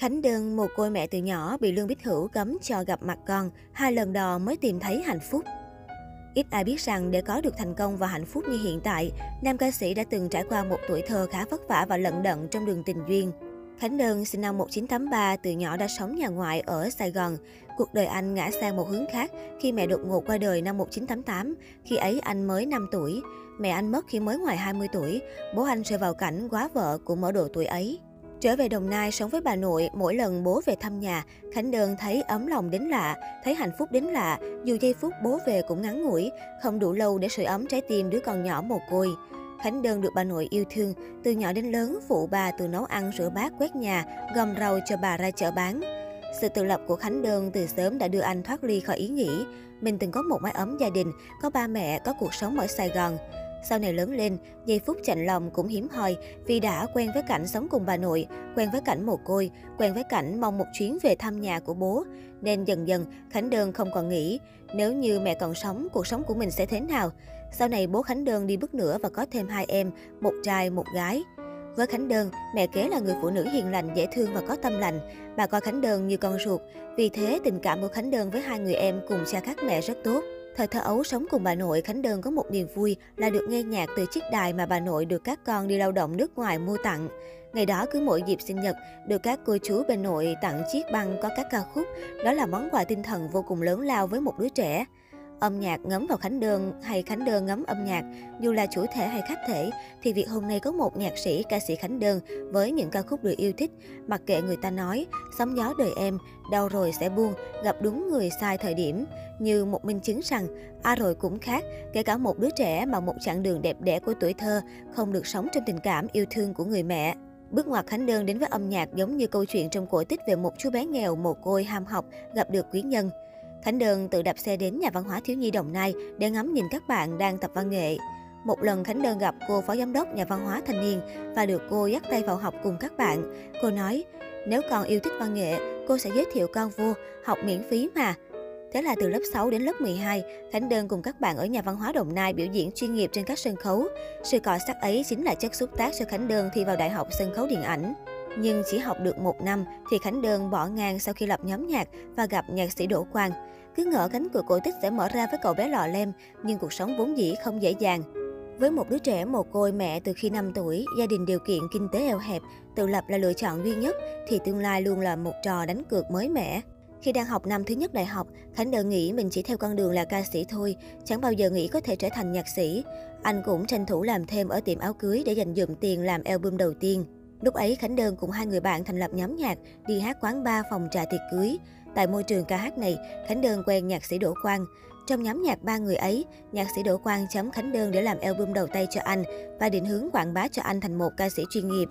Khánh Đơn, một cô mẹ từ nhỏ bị Lương Bích Hữu cấm cho gặp mặt con, hai lần đò mới tìm thấy hạnh phúc. Ít ai biết rằng để có được thành công và hạnh phúc như hiện tại, nam ca sĩ đã từng trải qua một tuổi thơ khá vất vả và lận đận trong đường tình duyên. Khánh Đơn sinh năm 1983, từ nhỏ đã sống nhà ngoại ở Sài Gòn. Cuộc đời anh ngã sang một hướng khác khi mẹ đột ngột qua đời năm 1988, khi ấy anh mới 5 tuổi. Mẹ anh mất khi mới ngoài 20 tuổi, bố anh rơi vào cảnh quá vợ cũng ở độ tuổi ấy. Trở về Đồng Nai sống với bà nội, mỗi lần bố về thăm nhà, Khánh Đơn thấy ấm lòng đến lạ, thấy hạnh phúc đến lạ, dù giây phút bố về cũng ngắn ngủi, không đủ lâu để sưởi ấm trái tim đứa con nhỏ mồ côi. Khánh Đơn được bà nội yêu thương, từ nhỏ đến lớn phụ bà từ nấu ăn, rửa bát, quét nhà, gom rau cho bà ra chợ bán. Sự tự lập của Khánh Đơn từ sớm đã đưa anh thoát ly khỏi ý nghĩ. Mình từng có một mái ấm gia đình, có ba mẹ, có cuộc sống ở Sài Gòn. Sau này lớn lên, giây phút chạnh lòng cũng hiếm hoi vì đã quen với cảnh sống cùng bà nội, quen với cảnh mồ côi, quen với cảnh mong một chuyến về thăm nhà của bố. Nên dần dần, Khánh Đơn không còn nghĩ, nếu như mẹ còn sống, cuộc sống của mình sẽ thế nào. Sau này bố Khánh Đơn đi bước nữa và có thêm hai em, một trai, một gái. Với Khánh Đơn, mẹ kế là người phụ nữ hiền lành, dễ thương và có tâm lành. Bà coi Khánh Đơn như con ruột. Vì thế, tình cảm của Khánh Đơn với hai người em cùng cha khác mẹ rất tốt. Thời thơ ấu sống cùng bà nội, Khánh Đơn có một niềm vui là được nghe nhạc từ chiếc đài mà bà nội được các con đi lao động nước ngoài mua tặng. Ngày đó cứ mỗi dịp sinh nhật, được các cô chú bên nội tặng chiếc băng có các ca khúc. Đó là món quà tinh thần vô cùng lớn lao với một đứa trẻ. Âm nhạc ngấm vào Khánh Đơn hay Khánh Đơn ngấm âm nhạc, dù là chủ thể hay khách thể, thì việc hôm nay có một nhạc sĩ, ca sĩ Khánh Đơn với những ca khúc được yêu thích, mặc kệ người ta nói, sóng gió đời em, đau rồi sẽ buông, gặp đúng người sai thời điểm, như một minh chứng rằng, a rồi cũng khác, kể cả một đứa trẻ mà một chặng đường đẹp đẽ của tuổi thơ, không được sống trong tình cảm yêu thương của người mẹ. Bước ngoặt Khánh Đơn đến với âm nhạc giống như câu chuyện trong cổ tích về một chú bé nghèo mồ côi ham học gặp được quý nhân. Khánh Đơn tự đạp xe đến nhà văn hóa thiếu nhi Đồng Nai để ngắm nhìn các bạn đang tập văn nghệ. Một lần Khánh Đơn gặp cô phó giám đốc nhà văn hóa thanh niên và được cô dắt tay vào học cùng các bạn. Cô nói, nếu con yêu thích văn nghệ, cô sẽ giới thiệu con vô, học miễn phí mà. Thế là từ lớp 6 đến lớp 12, Khánh Đơn cùng các bạn ở nhà văn hóa Đồng Nai biểu diễn chuyên nghiệp trên các sân khấu. Sự cọ sát ấy chính là chất xúc tác cho Khánh Đơn thi vào Đại học Sân khấu Điện ảnh. Nhưng chỉ học được một năm thì Khánh Đơn bỏ ngang sau khi lập nhóm nhạc và gặp nhạc sĩ Đỗ Quang. Cứ ngỡ cánh cửa cổ tích sẽ mở ra với cậu bé lọ lem, nhưng cuộc sống vốn dĩ không dễ dàng. Với một đứa trẻ mồ côi mẹ từ khi 5 tuổi, gia đình điều kiện kinh tế eo hẹp, tự lập là lựa chọn duy nhất, thì tương lai luôn là một trò đánh cược mới mẻ. Khi đang học năm thứ nhất đại học, Khánh Đơn nghĩ mình chỉ theo con đường là ca sĩ thôi, chẳng bao giờ nghĩ có thể trở thành nhạc sĩ. Anh cũng tranh thủ làm thêm ở tiệm áo cưới để dành dụm tiền làm album đầu tiên. Lúc ấy Khánh Đơn cùng hai người bạn thành lập nhóm nhạc, đi hát quán bar phòng trà tiệc cưới. Tại môi trường ca hát này, Khánh Đơn quen nhạc sĩ Đỗ Quang. Trong nhóm nhạc ba người ấy, nhạc sĩ Đỗ Quang chấm Khánh Đơn để làm album đầu tay cho anh và định hướng quảng bá cho anh thành một ca sĩ chuyên nghiệp.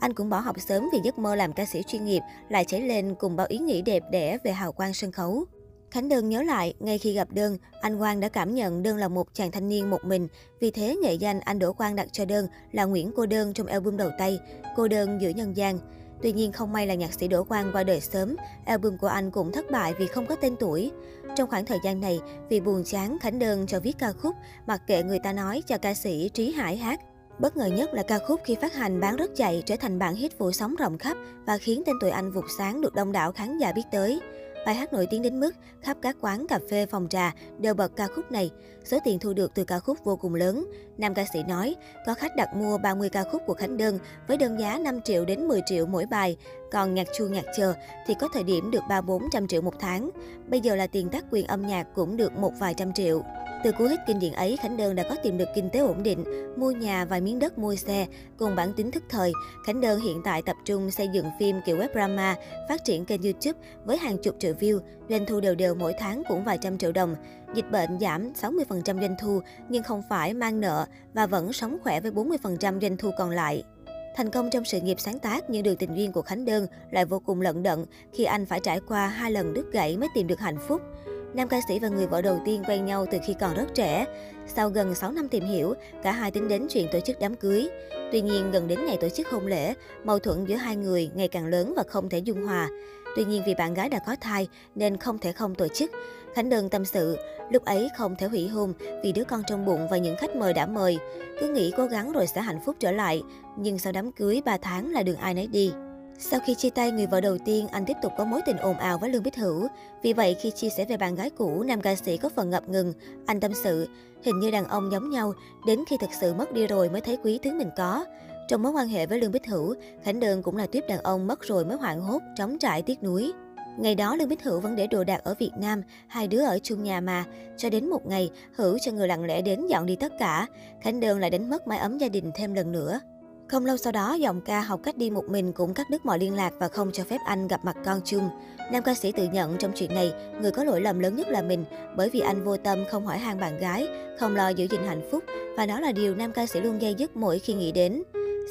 Anh cũng bỏ học sớm vì giấc mơ làm ca sĩ chuyên nghiệp lại cháy lên cùng bao ý nghĩ đẹp đẽ về hào quang sân khấu. Khánh Đơn nhớ lại, ngay khi gặp Đơn, anh Quang đã cảm nhận Đơn là một chàng thanh niên một mình. Vì thế, nghệ danh anh Đỗ Quang đặt cho Đơn là Nguyễn Cô Đơn trong album đầu tay, Cô Đơn giữa nhân gian. Tuy nhiên, không may là nhạc sĩ Đỗ Quang qua đời sớm, album của anh cũng thất bại vì không có tên tuổi. Trong khoảng thời gian này, vì buồn chán, Khánh Đơn cho viết ca khúc, mặc kệ người ta nói cho ca sĩ Trí Hải hát. Bất ngờ nhất là ca khúc khi phát hành bán rất chạy trở thành bản hit phủ sóng rộng khắp và khiến tên tuổi anh vụt sáng được đông đảo khán giả biết tới. Bài hát nổi tiếng đến mức khắp các quán cà phê, phòng trà đều bật ca khúc này. Số tiền thu được từ ca khúc vô cùng lớn. Nam ca sĩ nói, có khách đặt mua 30 ca khúc của Khánh Đơn với đơn giá 5 triệu đến 10 triệu mỗi bài. Còn nhạc chu nhạc chờ thì có thời điểm được 3-400 triệu một tháng. Bây giờ là tiền tác quyền âm nhạc cũng được một vài trăm triệu. Từ cú hit kinh điển ấy, Khánh Đơn đã có tìm được kinh tế ổn định, mua nhà vài miếng đất mua xe, cùng bản tính thức thời. Khánh Đơn hiện tại tập trung xây dựng phim kiểu web drama, phát triển kênh YouTube với hàng chục triệu view, doanh thu đều đều mỗi tháng cũng vài trăm triệu đồng. Dịch bệnh giảm 60% doanh thu nhưng không phải mang nợ và vẫn sống khỏe với 40% doanh thu còn lại. Thành công trong sự nghiệp sáng tác nhưng đường tình duyên của Khánh Đơn lại vô cùng lận đận khi anh phải trải qua hai lần đứt gãy mới tìm được hạnh phúc. Nam ca sĩ và người vợ đầu tiên quen nhau từ khi còn rất trẻ. Sau gần 6 năm tìm hiểu, cả hai tính đến chuyện tổ chức đám cưới. Tuy nhiên, gần đến ngày tổ chức hôn lễ, mâu thuẫn giữa hai người ngày càng lớn và không thể dung hòa. Tuy nhiên vì bạn gái đã có thai nên không thể không tổ chức. Khánh Đơn tâm sự, lúc ấy không thể hủy hôn vì đứa con trong bụng và những khách mời đã mời. Cứ nghĩ cố gắng rồi sẽ hạnh phúc trở lại, nhưng sau đám cưới 3 tháng là đường ai nấy đi. Sau khi chia tay người vợ đầu tiên, anh tiếp tục có mối tình ồn ào với Lương Bích Hữu. Vì vậy, khi chia sẻ về bạn gái cũ, nam ca sĩ có phần ngập ngừng. Anh tâm sự, hình như đàn ông giống nhau, đến khi thực sự mất đi rồi mới thấy quý thứ mình có. Trong mối quan hệ với Lương Bích Hữu, Khánh Đơn cũng là tuyếp đàn ông mất rồi mới hoảng hốt, trống trải tiếc nuối. Ngày đó Lương Bích Hữu vẫn để đồ đạc ở Việt Nam, hai đứa ở chung nhà mà. Cho đến một ngày, Hữu cho người lặng lẽ đến dọn đi tất cả. Khánh Đơn lại đánh mất mái ấm gia đình thêm lần nữa. Không lâu sau đó, giọng ca học cách đi một mình cũng cắt đứt mọi liên lạc và không cho phép anh gặp mặt con chung. Nam ca sĩ tự nhận trong chuyện này, người có lỗi lầm lớn nhất là mình, bởi vì anh vô tâm không hỏi han bạn gái, không lo giữ gìn hạnh phúc, và đó là điều nam ca sĩ luôn dây dứt mỗi khi nghĩ đến.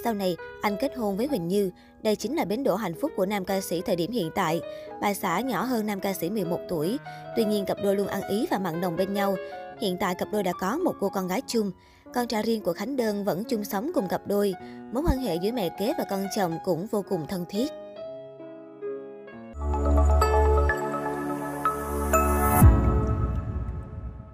Sau này, anh kết hôn với Huỳnh Như. Đây chính là bến đỗ hạnh phúc của nam ca sĩ thời điểm hiện tại. Bà xã nhỏ hơn nam ca sĩ 11 tuổi. Tuy nhiên, cặp đôi luôn ăn ý và mặn nồng bên nhau. Hiện tại, cặp đôi đã có một cô con gái chung. Con trai riêng của Khánh Đơn vẫn chung sống cùng cặp đôi. Mối quan hệ giữa mẹ kế và con chồng cũng vô cùng thân thiết.